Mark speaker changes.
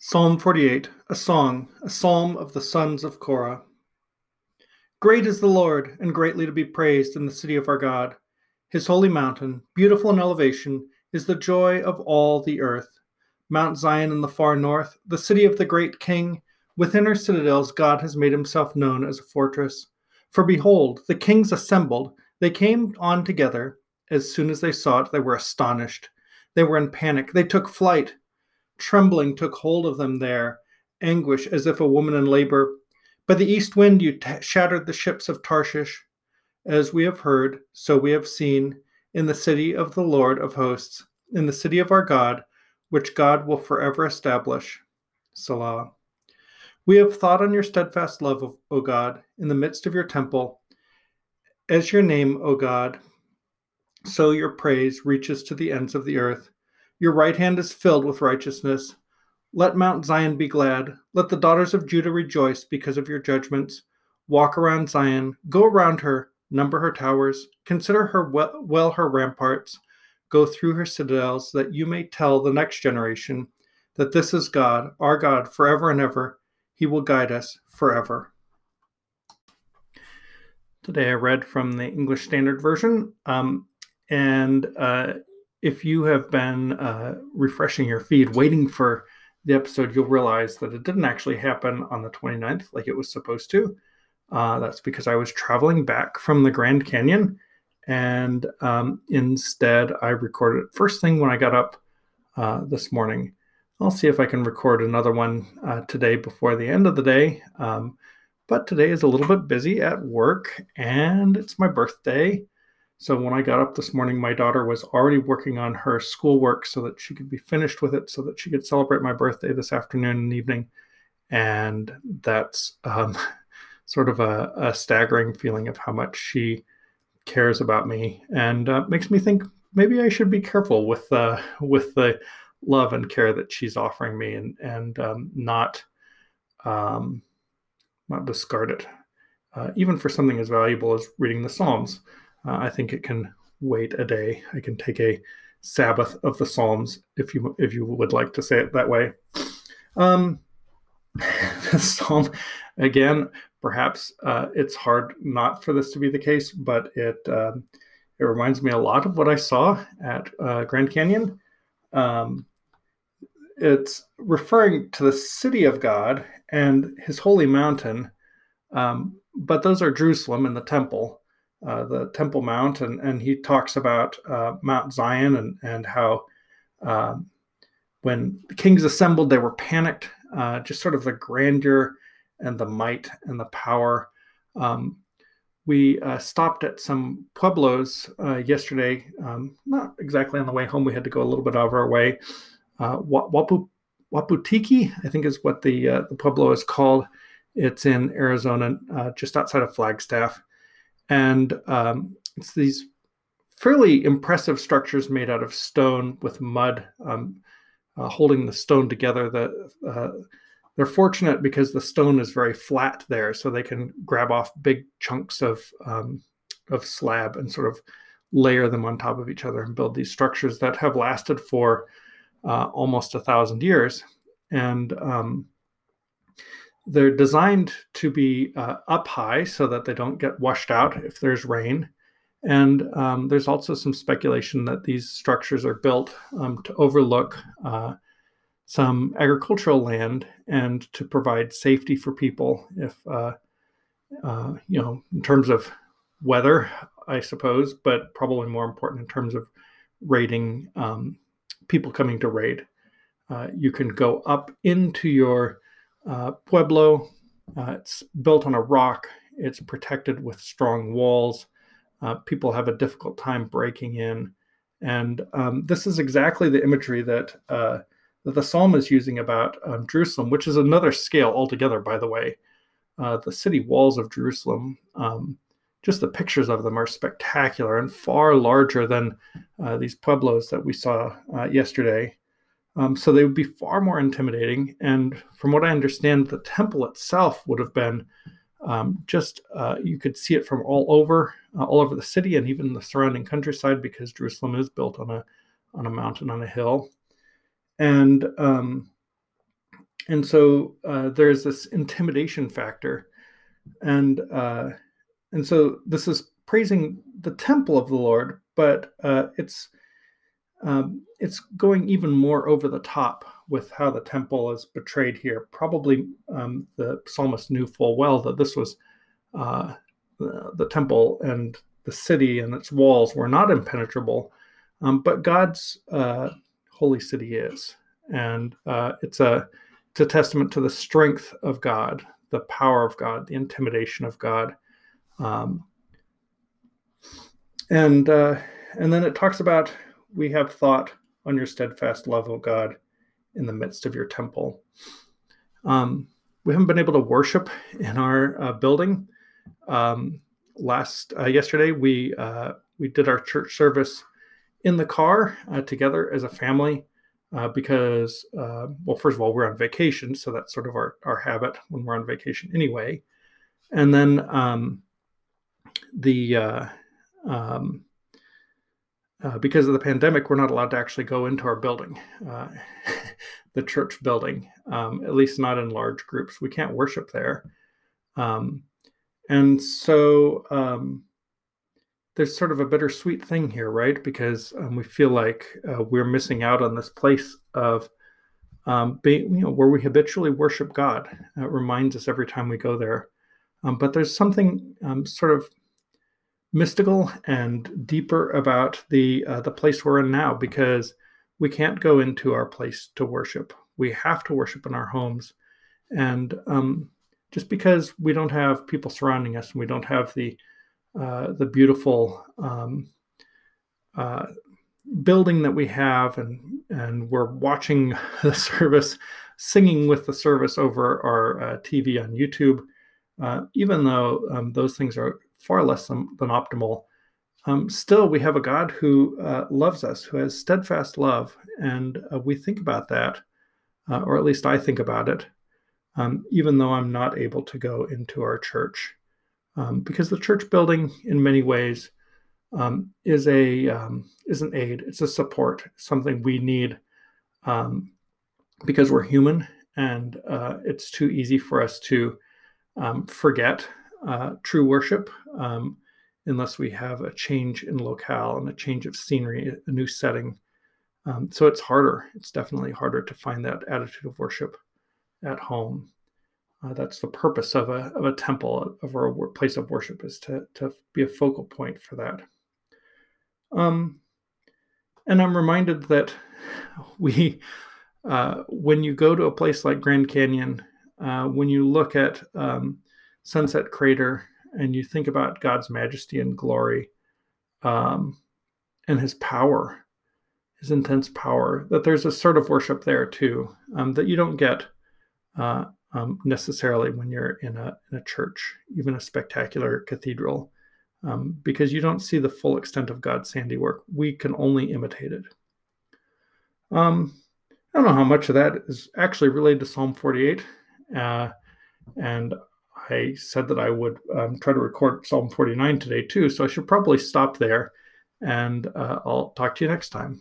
Speaker 1: Psalm 48, a song, a psalm of the sons of Korah. Great is the Lord, and greatly to be praised in the city of our God. His holy mountain, beautiful in elevation, is the joy of all the earth. Mount Zion in the far north, the city of the great king, within her citadels God has made himself known as a fortress. For behold, the kings assembled, they came on together. As soon as they saw it, they were astonished. They were in panic, they took flight. Trembling took hold of them there, anguish as if a woman in labor. By the east wind you t- shattered the ships of Tarshish. As we have heard, so we have seen, in the city of the Lord of hosts, in the city of our God, which God will forever establish. Selah. We have thought on your steadfast love, O God, in the midst of your temple. As your name, O God, so your praise reaches to the ends of the earth. Your right hand is filled with righteousness. Let Mount Zion be glad. Let the daughters of Judah rejoice because of your judgments. Walk around Zion, go around her, number her towers, consider her well, well her ramparts, go through her citadels, that you may tell the next generation that this is God, our God, forever and ever. He will guide us forever. Today I read from the English Standard Version, um, and uh, if you have been uh, refreshing your feed, waiting for the episode, you'll realize that it didn't actually happen on the 29th like it was supposed to. Uh, that's because I was traveling back from the Grand Canyon, and um, instead I recorded it first thing when I got up uh, this morning. I'll see if I can record another one uh, today before the end of the day. Um, but today is a little bit busy at work, and it's my birthday. So when I got up this morning, my daughter was already working on her schoolwork so that she could be finished with it, so that she could celebrate my birthday this afternoon and evening. And that's um, sort of a, a, staggering feeling of how much she cares about me, and uh, makes me think maybe I should be careful with uh, with the love and care that she's offering me, and and um, not um, not discard it, uh, even for something as valuable as reading the Psalms. Uh, I think it can wait a day. I can take a Sabbath of the Psalms, if you if you would like to say it that way. Um, the psalm, again, perhaps uh, it's hard not for this to be the case, but it um, it reminds me a lot of what I saw at uh, Grand Canyon. Um, it's referring to the city of God and His holy mountain, um, but those are Jerusalem and the temple uh, the Temple Mount, and, and he talks about uh, Mount Zion and, and how um, when the kings assembled, they were panicked, uh, just sort of the grandeur and the might and the power. Um, we uh, stopped at some pueblos uh, yesterday, um, not exactly on the way home. We had to go a little bit out of our way. Wapu, Waputiki, I think is what the, the pueblo is called. It's in Arizona, just outside of Flagstaff and um, it's these fairly impressive structures made out of stone with mud um, uh, holding the stone together. The, uh, they're fortunate because the stone is very flat there, so they can grab off big chunks of um, of slab and sort of layer them on top of each other and build these structures that have lasted for uh, almost a thousand years. And um, they're designed to be uh, up high so that they don't get washed out if there's rain. And um, there's also some speculation that these structures are built um, to overlook uh, some agricultural land and to provide safety for people if, uh, uh, you know, in terms of weather, I suppose, but probably more important in terms of raiding um, people coming to raid. Uh, you can go up into your uh, Pueblo, uh, it's built on a rock. It's protected with strong walls. Uh, people have a difficult time breaking in, and um, this is exactly the imagery that uh, that the psalm is using about um, Jerusalem, which is another scale altogether. By the way, uh, the city walls of Jerusalem, um, just the pictures of them are spectacular and far larger than uh, these pueblos that we saw yesterday. Um, so they would be far more intimidating. And from what I understand, the temple itself would have been um, just uh, you could see it from all over, uh, all over the city and even the surrounding countryside because Jerusalem is built on a on a mountain on a hill. And um, and so uh, there's this intimidation factor, and uh, and so this is praising the temple of the Lord, but uh, it's um, it's going even more over the top with how the temple is betrayed here. Probably um, the psalmist knew full well that this was uh, the, temple and the city and its walls were not impenetrable, um, but God's uh, holy city is, and uh, it's a it's a testament to the strength of God, the power of God, the intimidation of God. Um, and uh, and then it talks about we have thought on your steadfast love, O God, in the midst of your temple. Um, we haven't been able to worship in our uh, building. Um, last uh, yesterday, we uh, we did our church service in the car uh, together as a family uh, because, uh, well, first of all, we're on vacation, so that's sort of our our habit when we're on vacation anyway. And then um, the um, uh, because of the pandemic, we're not allowed to actually go into our building, uh, the church building, um, at least not in large groups. We can't worship there. Um, and so um, there's sort of a bittersweet thing here, right? Because um, we feel like uh, we're missing out on this place of um, being, you know, where we habitually worship God. It reminds us every time we go there. Um, but there's something sort of mystical and deeper about the uh, the place we're in now because we can't go into our place to worship. We have to worship in our homes, and um, just because we don't have people surrounding us and we don't have the uh, the beautiful um, uh, building that we have, and and we're watching the service, singing with the service over our uh, TV on YouTube. Uh, even though um, those things are far less than, than optimal. Um, still, we have a God who uh, loves us, who has steadfast love, and uh, we think about that, uh, or at least I think about it, um, even though I'm not able to go into our church, um, because the church building, in many ways, um, is a um, is an aid. It's a support, something we need, because we're human, and uh, it's too easy for us to forget uh, true worship um, unless we have a change in locale and a change of scenery, a new setting. Um, so it's harder. It's definitely harder to find that attitude of worship at home. Uh, that's the purpose of a, of a temple, of a place of worship, is to, to be a focal point for that. Um, and I'm reminded that we, uh, when you go to a place like Grand Canyon, uh, when you look at um, Sunset Crater and you think about God's majesty and glory um, and his power, his intense power, that there's a sort of worship there too um, that you don't get uh, um, necessarily when you're in a, in a church, even a spectacular cathedral, um, because you don't see the full extent of God's handiwork. We can only imitate it. Um, I don't know how much of that is actually related to Psalm 48. Uh, and I said that I would um, try to record Psalm 49 today too, so I should probably stop there and uh, I'll talk to you next time.